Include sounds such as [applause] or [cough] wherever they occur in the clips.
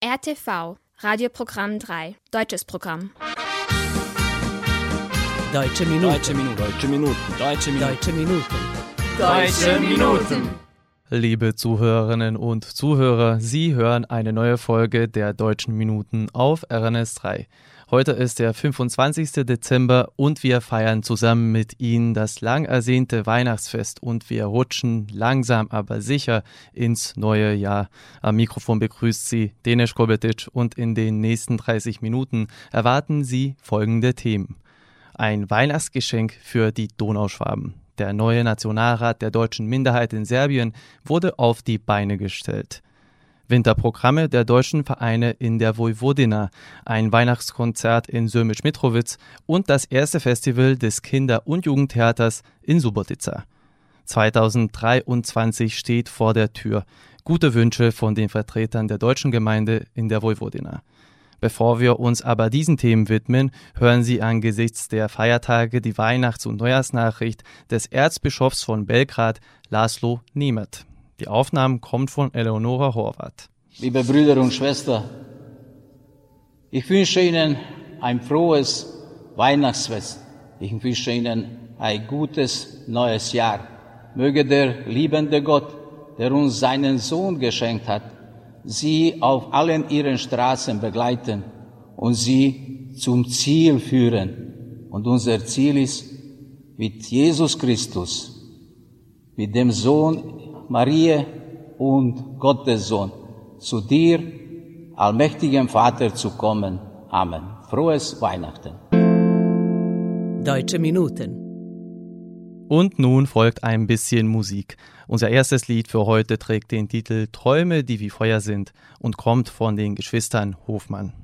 RTV, Radioprogramm 3, deutsches Programm. Deutsche Minuten. Deutsche Minuten. Deutsche Minuten. Deutsche Minuten. Deutsche Minuten. Deutsche Minuten. Liebe Zuhörerinnen und Zuhörer, Sie hören eine neue Folge der Deutschen Minuten auf RNS 3. Heute ist der 25. Dezember und wir feiern zusammen mit Ihnen das lang ersehnte Weihnachtsfest und wir rutschen langsam aber sicher ins neue Jahr. Am Mikrofon begrüßt Sie Denis Kobetic und in den nächsten 30 Minuten erwarten Sie folgende Themen. Ein Weihnachtsgeschenk für die Donauschwaben. Der neue Nationalrat der deutschen Minderheit in Serbien wurde auf die Beine gestellt. Winterprogramme der deutschen Vereine in der Vojvodina, ein Weihnachtskonzert in Sömisch-Mitrowitz und das erste Festival des Kinder- und Jugendtheaters in Subotica. 2023 steht vor der Tür. Gute Wünsche von den Vertretern der deutschen Gemeinde in der Vojvodina. Bevor wir uns aber diesen Themen widmen, hören Sie angesichts der Feiertage die Weihnachts- und Neujahrsnachricht des Erzbischofs von Belgrad, Laszlo Niemet. Die Aufnahmen kommen von Eleonora Horvath. Liebe Brüder und Schwestern, ich wünsche Ihnen ein frohes Weihnachtsfest. Ich wünsche Ihnen ein gutes neues Jahr. Möge der liebende Gott, der uns seinen Sohn geschenkt hat, Sie auf allen Ihren Straßen begleiten und Sie zum Ziel führen. Und unser Ziel ist, mit Jesus Christus, mit dem Sohn Marie und Gottes Sohn, zu dir, allmächtigem Vater, zu kommen. Amen. Frohes Weihnachten. Deutsche Minuten. Und nun folgt ein bisschen Musik. Unser erstes Lied für heute trägt den Titel Träume, die wie Feuer sind und kommt von den Geschwistern Hofmann.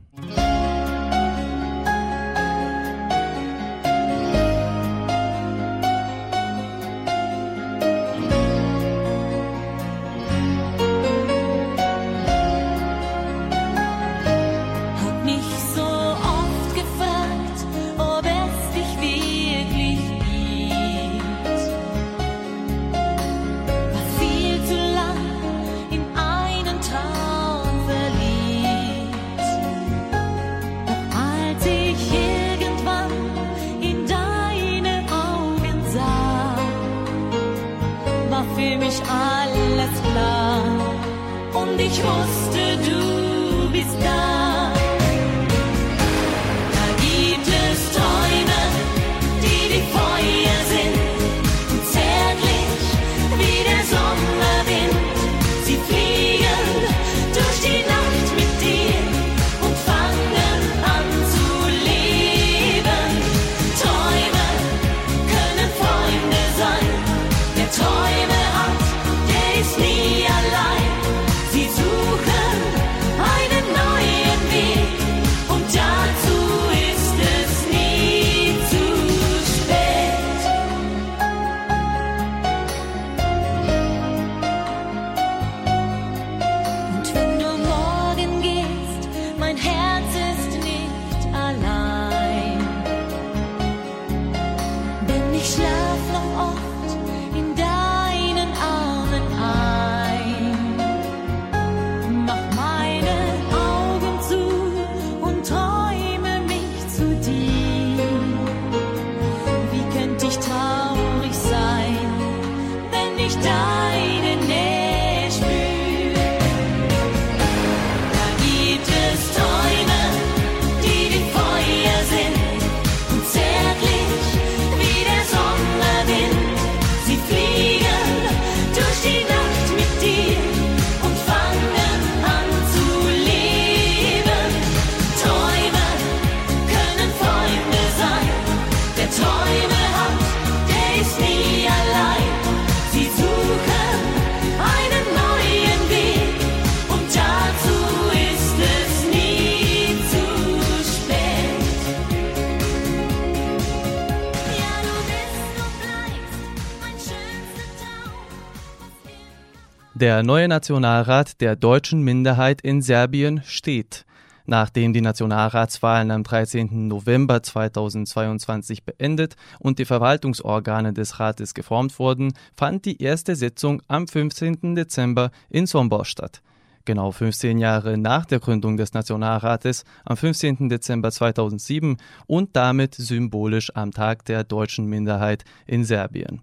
Der neue Nationalrat der deutschen Minderheit in Serbien steht. Nachdem die Nationalratswahlen am 13. November 2022 beendet und die Verwaltungsorgane des Rates geformt wurden, fand die erste Sitzung am 15. Dezember in Sombor statt. Genau 15 Jahre nach der Gründung des Nationalrates am 15. Dezember 2007 und damit symbolisch am Tag der deutschen Minderheit in Serbien.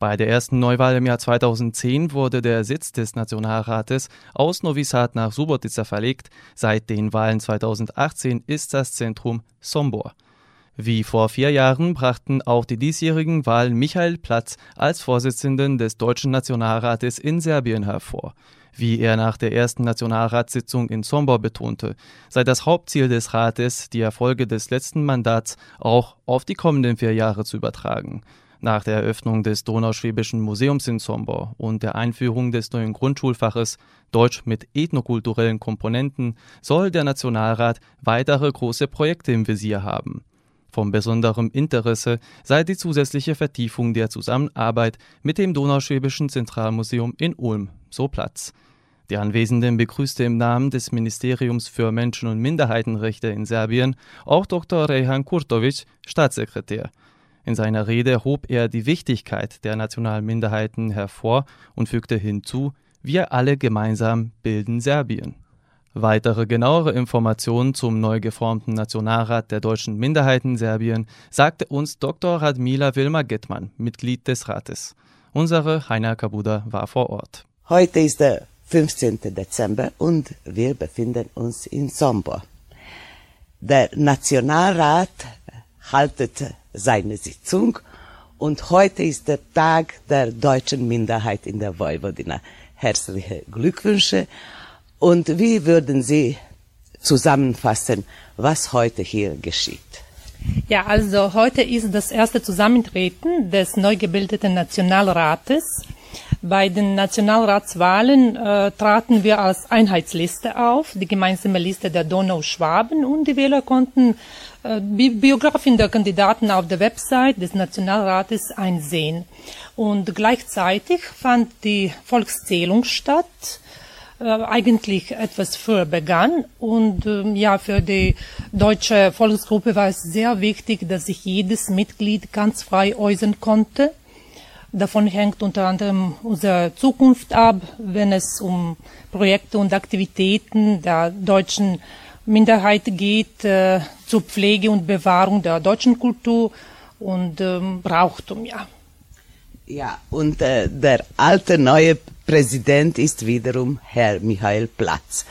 Bei der ersten Neuwahl im Jahr 2010 wurde der Sitz des Nationalrates aus Novi Sad nach Subotica verlegt. Seit den Wahlen 2018 ist das Zentrum Sombor. Wie vor vier Jahren brachten auch die diesjährigen Wahlen Michael Platz als Vorsitzenden des Deutschen Nationalrates in Serbien hervor. Wie er nach der ersten Nationalratssitzung in Sombor betonte, sei das Hauptziel des Rates, die Erfolge des letzten Mandats auch auf die kommenden vier Jahre zu übertragen. Nach der Eröffnung des Donauschwäbischen Museums in Sombor und der Einführung des neuen Grundschulfaches Deutsch mit ethnokulturellen Komponenten soll der Nationalrat weitere große Projekte im Visier haben. Von besonderem Interesse sei die zusätzliche Vertiefung der Zusammenarbeit mit dem Donauschwäbischen Zentralmuseum in Ulm, so Platz. Die Anwesenden begrüßte im Namen des Ministeriums für Menschen- und Minderheitenrechte in Serbien auch Dr. Rehan Kurtovic, Staatssekretär. In seiner Rede hob er die Wichtigkeit der nationalen Minderheiten hervor und fügte hinzu, wir alle gemeinsam bilden Serbien. Weitere genauere Informationen zum neu geformten Nationalrat der deutschen Minderheiten Serbien sagte uns Dr. Radmila Wilma Gettmann, Mitglied des Rates. Unsere Heiner Kabuda war vor Ort. Heute ist der 15. Dezember und wir befinden uns in Sombor. Der Nationalrat haltet seine Sitzung und heute ist der Tag der deutschen Minderheit in der Vojvodina. Herzliche Glückwünsche und wie würden Sie zusammenfassen, was heute hier geschieht? Ja, also heute ist das erste Zusammentreten des neu gebildeten Nationalrates. Bei den Nationalratswahlen äh, traten wir als Einheitsliste auf, die gemeinsame Liste der Donau-Schwaben und die Wähler konnten äh, Bi Biografien der Kandidaten auf der Website des Nationalrates einsehen. Und gleichzeitig fand die Volkszählung statt äh, eigentlich etwas früher begann. Und ähm, ja, für die deutsche Volksgruppe war es sehr wichtig, dass sich jedes Mitglied ganz frei äußern konnte. Davon hängt unter anderem unsere Zukunft ab, wenn es um Projekte und Aktivitäten der deutschen Minderheit geht, äh, zur Pflege und Bewahrung der deutschen Kultur und ähm, Brauchtum, ja. Ja, und äh, der alte neue Präsident ist wiederum Herr Michael Platz.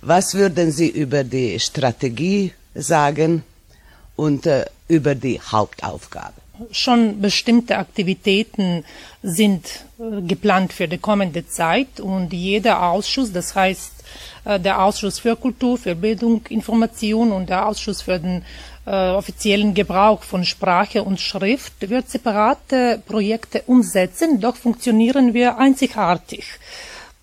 Was würden Sie über die Strategie sagen und äh, über die Hauptaufgabe? Schon bestimmte Aktivitäten sind äh, geplant für die kommende Zeit und jeder Ausschuss, das heißt äh, der Ausschuss für Kultur, für Bildung, Information und der Ausschuss für den äh, offiziellen Gebrauch von Sprache und Schrift wird separate Projekte umsetzen, doch funktionieren wir einzigartig,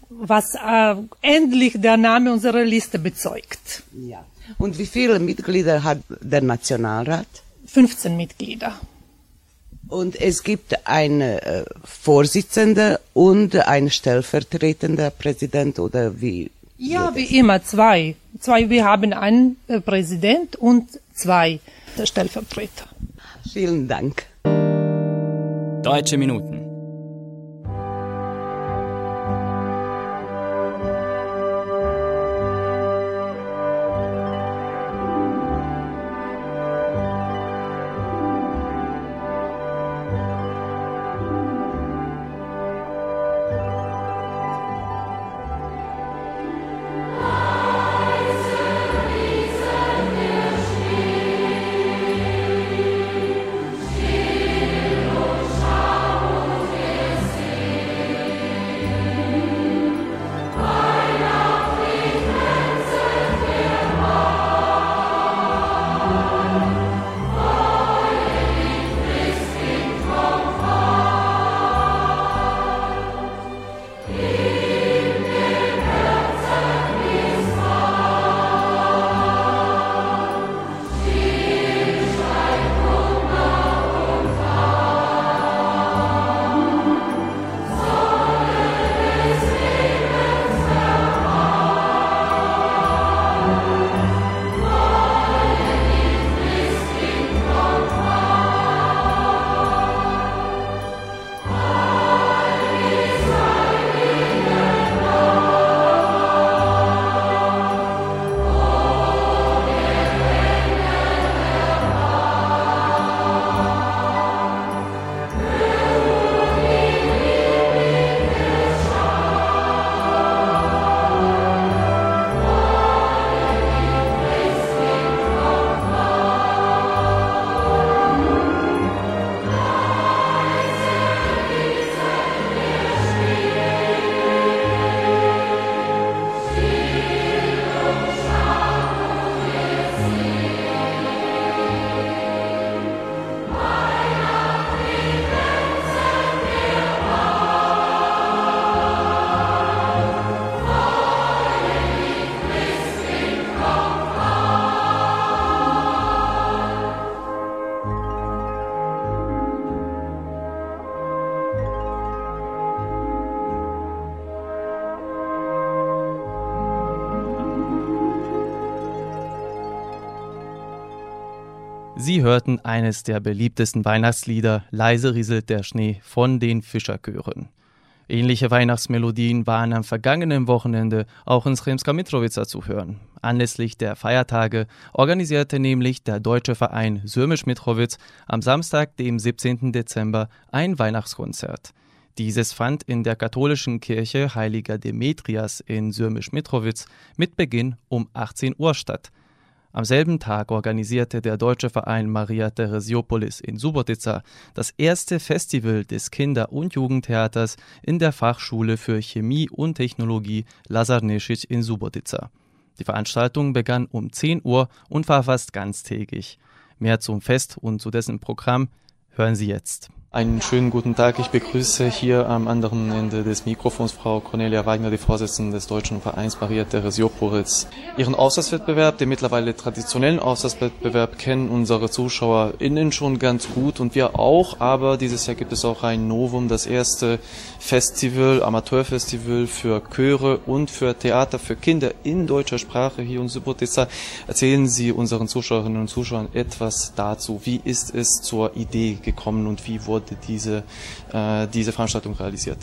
was äh, endlich der Name unserer Liste bezeugt. Ja. Und wie viele Mitglieder hat der Nationalrat? 15 Mitglieder. Und es gibt einen äh, Vorsitzenden und einen stellvertretenden Präsident oder wie? Ja, wie immer zwei. Zwei. Wir haben einen äh, Präsident und zwei Stellvertreter. Vielen Dank. Deutsche Minuten. Sie hörten eines der beliebtesten Weihnachtslieder Leise rieselt der Schnee von den Fischerchören. Ähnliche Weihnachtsmelodien waren am vergangenen Wochenende auch in Sremska Mitrovica zu hören. Anlässlich der Feiertage organisierte nämlich der deutsche Verein Sürmisch Mitrovic am Samstag, dem 17. Dezember, ein Weihnachtskonzert. Dieses fand in der katholischen Kirche Heiliger Demetrias in Sürmisch Mitrovic mit Beginn um 18 Uhr statt. Am selben Tag organisierte der deutsche Verein Maria Theresiopolis in Subotica das erste Festival des Kinder- und Jugendtheaters in der Fachschule für Chemie und Technologie Lazar Nesic in Subotica. Die Veranstaltung begann um 10 Uhr und war fast ganztägig. Mehr zum Fest und zu dessen Programm hören Sie jetzt. Einen schönen guten Tag. Ich begrüße hier am anderen Ende des Mikrofons Frau Cornelia Wagner, die Vorsitzende des Deutschen Vereins Maria Theresiopolis. Ihren Aufsatzwettbewerb, den mittlerweile traditionellen Aufsatzwettbewerb, kennen unsere ZuschauerInnen schon ganz gut und wir auch, aber dieses Jahr gibt es auch ein Novum, das erste Festival, Amateurfestival für Chöre und für Theater für Kinder in deutscher Sprache hier in Subotica. Erzählen Sie unseren Zuschauerinnen und Zuschauern etwas dazu. Wie ist es zur Idee gekommen und wie wurde wurde diese, äh, diese Veranstaltung realisiert?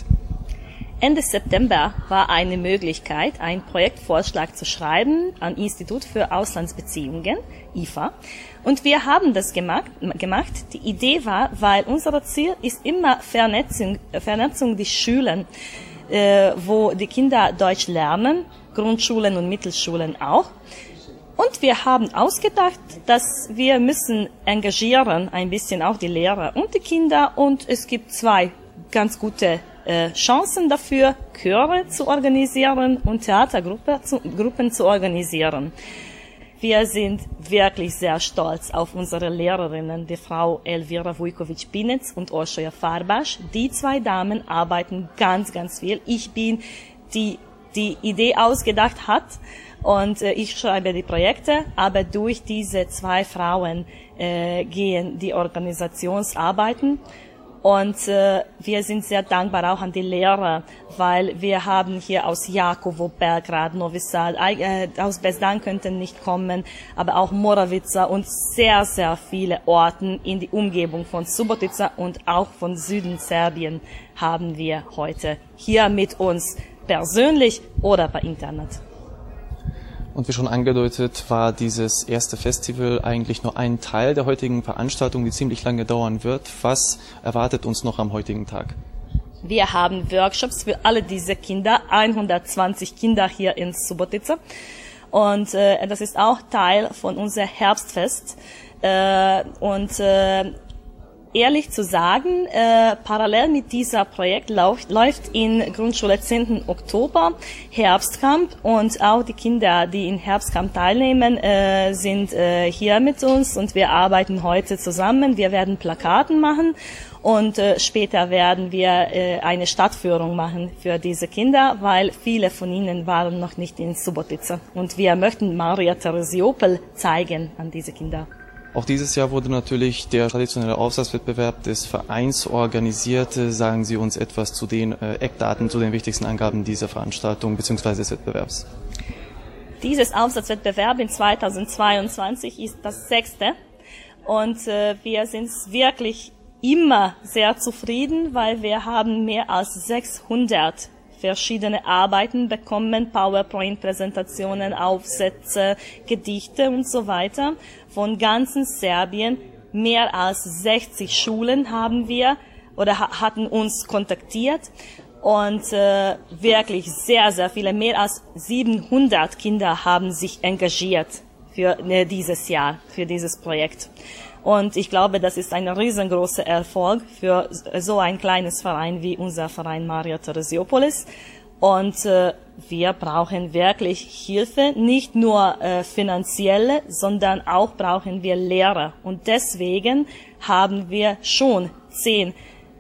Ende September war eine Möglichkeit, einen Projektvorschlag zu schreiben am Institut für Auslandsbeziehungen, IFA. Und wir haben das gemacht. gemacht. Die Idee war, weil unser Ziel ist immer Vernetzung, Vernetzung der Schulen, äh, wo die Kinder Deutsch lernen, Grundschulen und Mittelschulen auch. Und wir haben ausgedacht, dass wir müssen engagieren, ein bisschen auch die Lehrer und die Kinder. Und es gibt zwei ganz gute äh, Chancen dafür, Chöre zu organisieren und Theatergruppen zu, Gruppen zu organisieren. Wir sind wirklich sehr stolz auf unsere Lehrerinnen, die Frau Elvira Vujkovic-Pinetz und Oshoja Farbasch. Die zwei Damen arbeiten ganz, ganz viel. Ich bin die, die Idee ausgedacht hat und äh, ich schreibe die Projekte, aber durch diese zwei Frauen äh, gehen die Organisationsarbeiten. Und äh, wir sind sehr dankbar auch an die Lehrer, weil wir haben hier aus Jakovo, Belgrad, Novi Sad, äh, aus Besdan könnten nicht kommen, aber auch Moravica und sehr, sehr viele Orten in die Umgebung von Subotica und auch von Süden Serbien haben wir heute hier mit uns persönlich oder per Internet. Und wie schon angedeutet, war dieses erste Festival eigentlich nur ein Teil der heutigen Veranstaltung, die ziemlich lange dauern wird. Was erwartet uns noch am heutigen Tag? Wir haben Workshops für alle diese Kinder, 120 Kinder hier in Subotica. Und äh, das ist auch Teil von unser Herbstfest. Äh, und äh, ehrlich zu sagen, äh, parallel mit dieser Projekt läuft, läuft in Grundschule 10. Oktober Herbstcamp und auch die Kinder, die in Herbstcamp teilnehmen, äh, sind äh, hier mit uns und wir arbeiten heute zusammen. Wir werden Plakaten machen und äh, später werden wir äh, eine Stadtführung machen für diese Kinder, weil viele von ihnen waren noch nicht in Subotica und wir möchten Maria Theresiopel zeigen an diese Kinder. Auch dieses Jahr wurde natürlich der traditionelle Aufsatzwettbewerb des Vereins organisiert. Sagen Sie uns etwas zu den äh, Eckdaten, zu den wichtigsten Angaben dieser Veranstaltung bzw. des Wettbewerbs. Dieses Aufsatzwettbewerb in 2022 ist das sechste und äh, wir sind wirklich immer sehr zufrieden, weil wir haben mehr als 600 verschiedene Arbeiten bekommen, PowerPoint-Präsentationen, Aufsätze, Gedichte und so weiter von ganzen Serbien. Mehr als 60 Schulen haben wir oder hatten uns kontaktiert und äh, wirklich sehr, sehr viele, mehr als 700 Kinder haben sich engagiert für ne, dieses Jahr, für dieses Projekt. Und ich glaube, das ist ein riesengroßer Erfolg für so ein kleines Verein wie unser Verein Maria Theresiopolis. Und äh, wir brauchen wirklich Hilfe, nicht nur äh, finanzielle, sondern auch brauchen wir Lehrer. Und deswegen haben wir schon zehn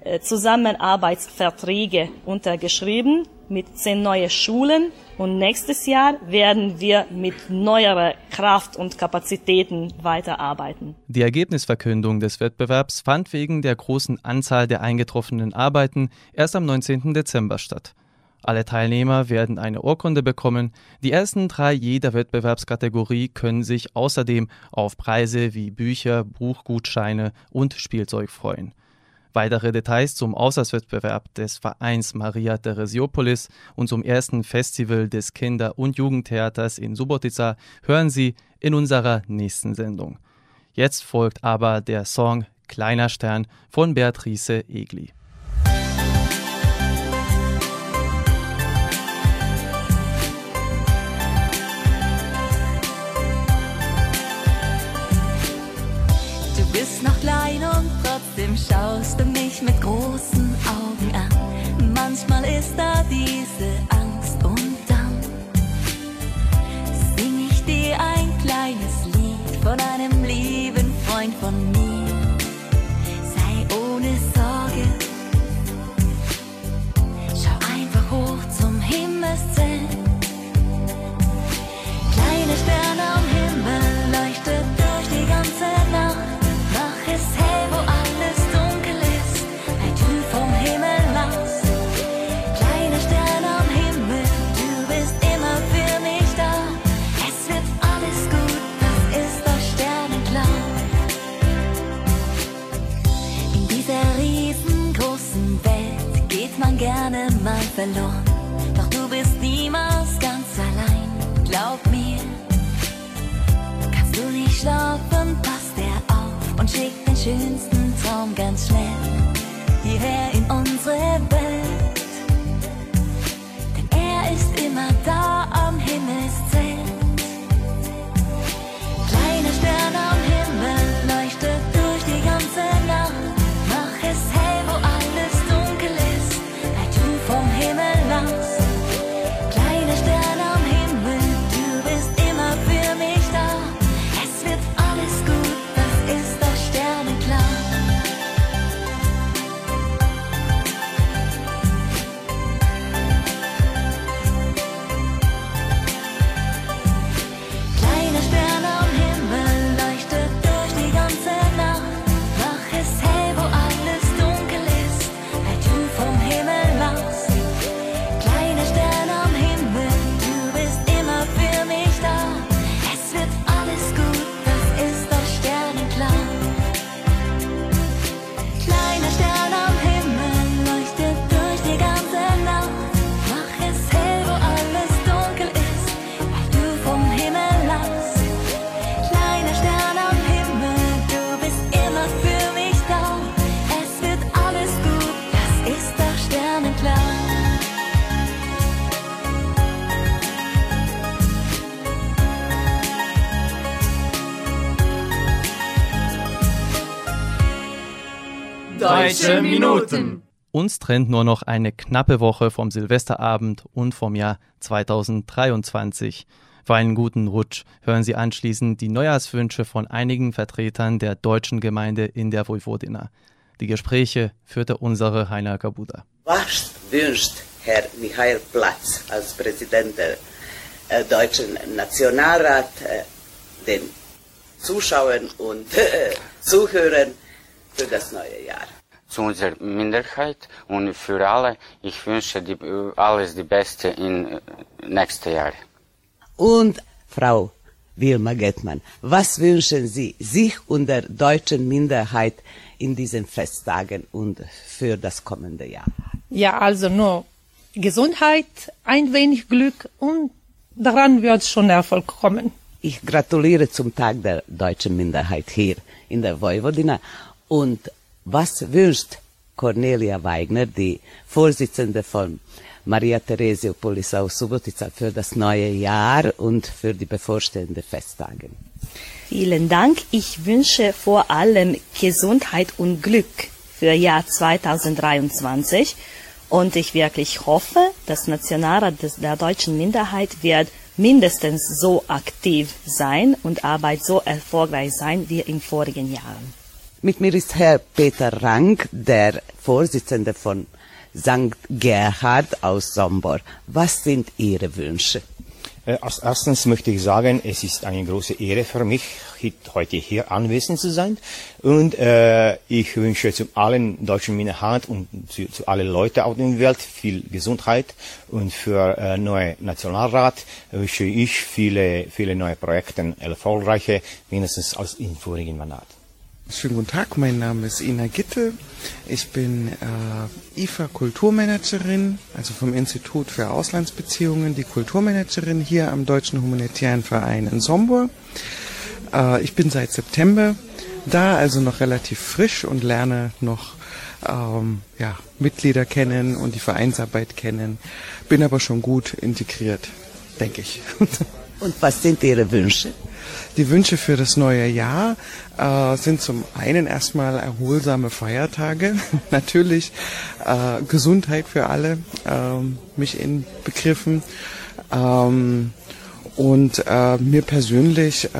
äh, Zusammenarbeitsverträge untergeschrieben mit zehn neue Schulen und nächstes Jahr werden wir mit neuerer Kraft und Kapazitäten weiterarbeiten. Die Ergebnisverkündung des Wettbewerbs fand wegen der großen Anzahl der eingetroffenen Arbeiten erst am 19. Dezember statt. Alle Teilnehmer werden eine Urkunde bekommen. Die ersten drei jeder Wettbewerbskategorie können sich außerdem auf Preise wie Bücher, Buchgutscheine und Spielzeug freuen. Weitere Details zum Auslandswettbewerb des Vereins Maria Theresiopolis und zum ersten Festival des Kinder- und Jugendtheaters in Subotica hören Sie in unserer nächsten Sendung. Jetzt folgt aber der Song Kleiner Stern von Beatrice Egli. Bist noch klein und trotzdem schaust du mich mit großen Augen an. Manchmal ist da diese Angst und dann sing ich dir ein kleines Lied von einem lieben Freund von mir. Deutsche Minuten. Uns trennt nur noch eine knappe Woche vom Silvesterabend und vom Jahr 2023. Für einen guten Rutsch hören Sie anschließend die Neujahrswünsche von einigen Vertretern der deutschen Gemeinde in der Vojvodina. Die Gespräche führte unsere Heiner Kabuda. Was wünscht Herr Michael Platz als Präsident der äh, Deutschen Nationalrat äh, den Zuschauern und [laughs] äh, Zuhörern für das neue Jahr? Zu unserer Minderheit und für alle. Ich wünsche die, alles die Beste in äh, nächsten Jahr. Und Frau Wilma Gettmann, was wünschen Sie sich und der deutschen Minderheit in diesen Festtagen und für das kommende Jahr? Ja, also nur Gesundheit, ein wenig Glück und daran wird schon Erfolg kommen. Ich gratuliere zum Tag der deutschen Minderheit hier in der Vojvodina. Und was wünscht Cornelia Weigner, die Vorsitzende von Maria Theresiopolis aus Subotica, für das neue Jahr und für die bevorstehenden Festtage? Vielen Dank. Ich wünsche vor allem Gesundheit und Glück für Jahr 2023 und ich wirklich hoffe, das Nationalrat der deutschen Minderheit wird mindestens so aktiv sein und Arbeit so erfolgreich sein wie in vorigen Jahren. Mit mir ist Herr Peter Rank, der Vorsitzende von St. Gerhard aus Sombor. Was sind Ihre Wünsche? Äh, als erstens möchte ich sagen, es ist eine große Ehre für mich, heute hier anwesend zu sein. Und äh, ich wünsche zu allen deutschen Minderheiten und zu, zu allen Leuten auf der Welt viel Gesundheit. Und für äh, neue Nationalrat wünsche ich viele, viele neue Projekte, erfolgreiche, mindestens als im vorigen Mandat. Schönen guten Tag, mein Name ist Ina Gitte. Ich bin äh, IFA Kulturmanagerin, also vom Institut für Auslandsbeziehungen, die Kulturmanagerin hier am Deutschen Humanitären Verein in Sombor. Äh, ich bin seit September da, also noch relativ frisch und lerne noch ähm, ja, Mitglieder kennen und die Vereinsarbeit kennen. Bin aber schon gut integriert, denke ich. [laughs] und was sind Ihre Wünsche? Die Wünsche für das neue Jahr äh, sind zum einen erstmal erholsame Feiertage, [laughs] natürlich äh, Gesundheit für alle, äh, mich in Begriffen. Ähm, und äh, mir persönlich, äh,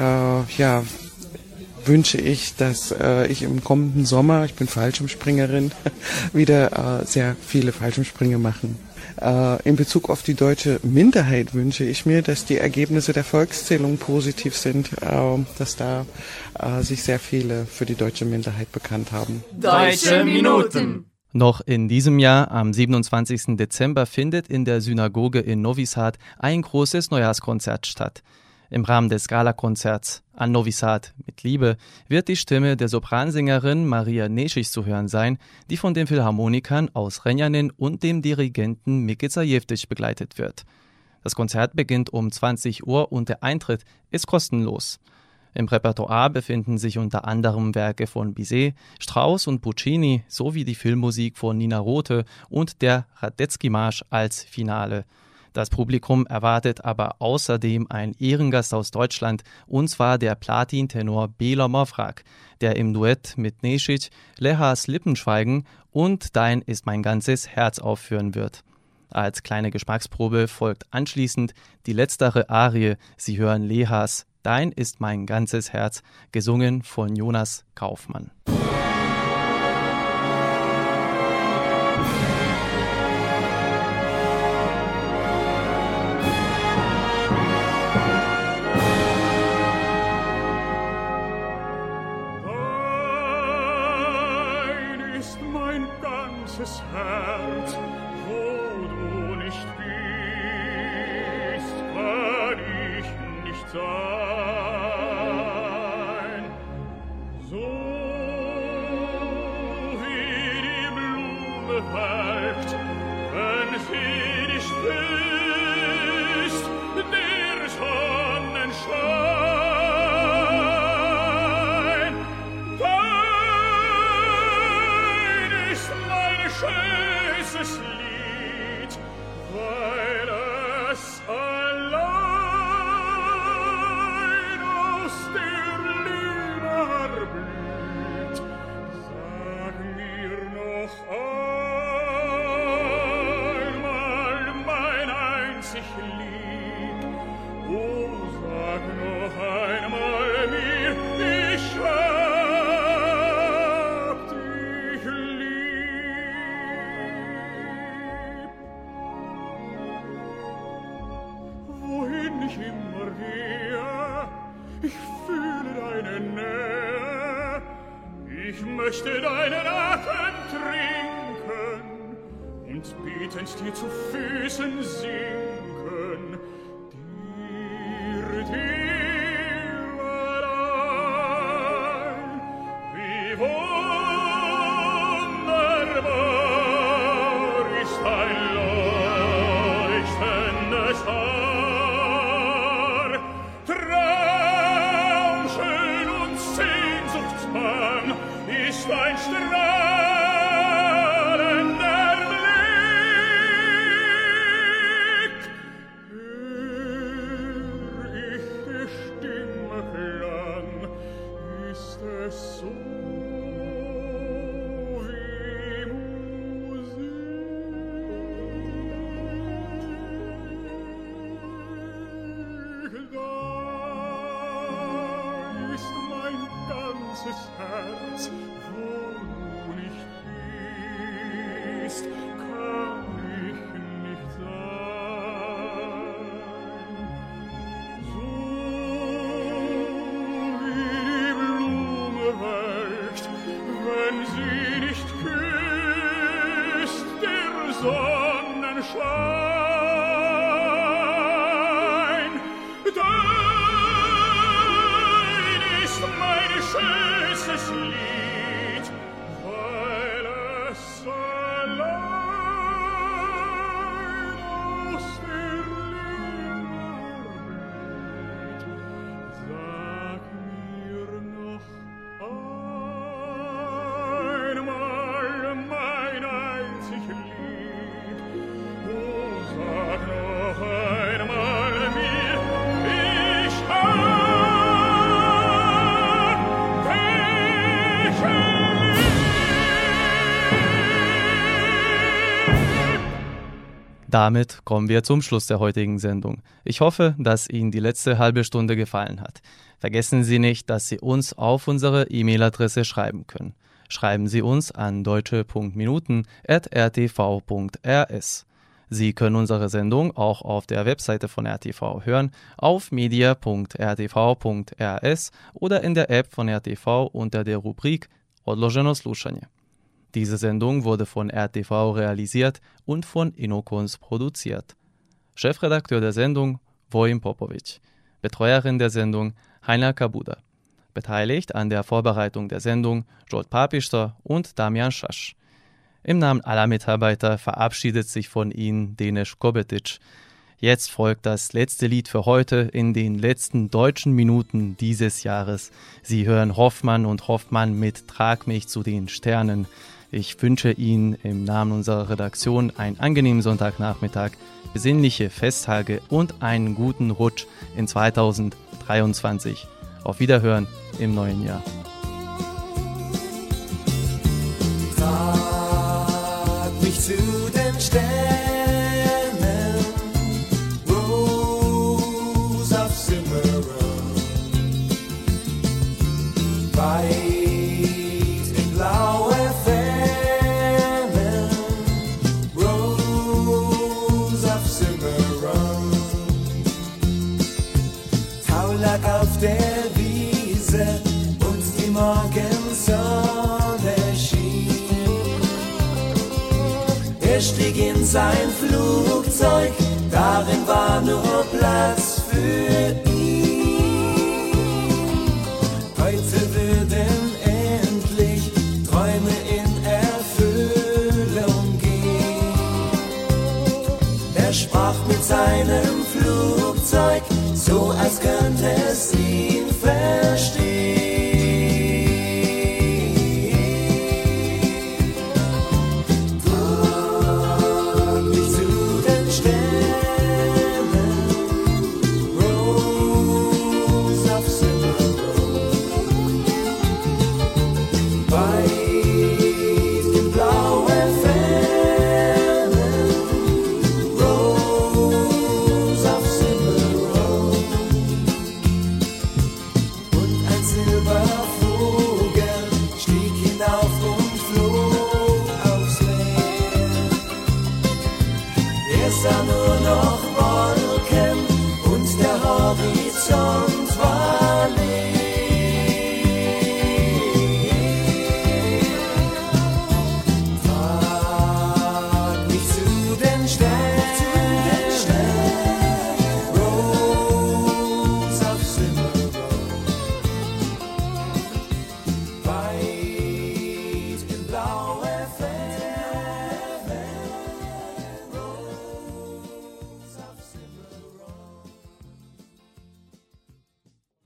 ja, wünsche ich, dass äh, ich im kommenden Sommer, ich bin Fallschirmspringerin, [laughs] wieder äh, sehr viele Fallschirmsprünge machen in Bezug auf die deutsche Minderheit wünsche ich mir, dass die Ergebnisse der Volkszählung positiv sind, äh, dass da äh, sich sehr viele für die deutsche Minderheit bekannt haben. Deutsche Minuten. Noch in diesem Jahr, am 27. Dezember, findet in der Synagoge in Novi Sad ein großes Neujahrskonzert statt. Im Rahmen des Gala-Konzerts an Novi Sad mit Liebe wird die Stimme der Sopransängerin Maria Neschich zu hören sein, die von den Philharmonikern aus Renjanin und dem Dirigenten Miki Zajewtic begleitet wird. Das Konzert beginnt um 20 Uhr und der Eintritt ist kostenlos. Im Repertoire befinden sich unter anderem Werke von Bizet, Strauss und Puccini sowie die Filmmusik von Nina Rothe und der Radetzky-Marsch als Finale. Das Publikum erwartet aber außerdem einen Ehrengast aus Deutschland, und zwar der Platin-Tenor Bela Mavrak, der im Duett mit Nesic Lehas Lippenschweigen und Dein ist mein ganzes Herz aufführen wird. Als kleine Geschmacksprobe folgt anschließend die letztere Arie. Sie hören Lehas Dein ist mein ganzes Herz, gesungen von Jonas Kaufmann. anbetend dir zu Füßen sing. Damit kommen wir zum Schluss der heutigen Sendung. Ich hoffe, dass Ihnen die letzte halbe Stunde gefallen hat. Vergessen Sie nicht, dass Sie uns auf unsere E-Mail-Adresse schreiben können. Schreiben Sie uns an deutsche.minuten.rtv.rs. Sie können unsere Sendung auch auf der Webseite von RTV hören, auf media.rtv.rs oder in der App von RTV unter der Rubrik Odloženo slušanje. Diese Sendung wurde von RTV realisiert und von Inokons produziert. Chefredakteur der Sendung Vojin Popovic. Betreuerin der Sendung Heiner Kabuda. Beteiligt an der Vorbereitung der Sendung Jolt Papister und Damian Schasch. Im Namen aller Mitarbeiter verabschiedet sich von Ihnen Denis Kobetic. Jetzt folgt das letzte Lied für heute in den letzten deutschen Minuten dieses Jahres. Sie hören Hoffmann und Hoffmann mit Trag mich zu den Sternen. Ich wünsche Ihnen im Namen unserer Redaktion einen angenehmen Sonntagnachmittag, besinnliche Festtage und einen guten Rutsch in 2023. Auf Wiederhören im neuen Jahr. Trag mich zu sein Flugzeug, darin war nur Platz für ihn. Heute würden endlich Träume in Erfüllung gehen. Er sprach mit seinem Flugzeug, so als könnte es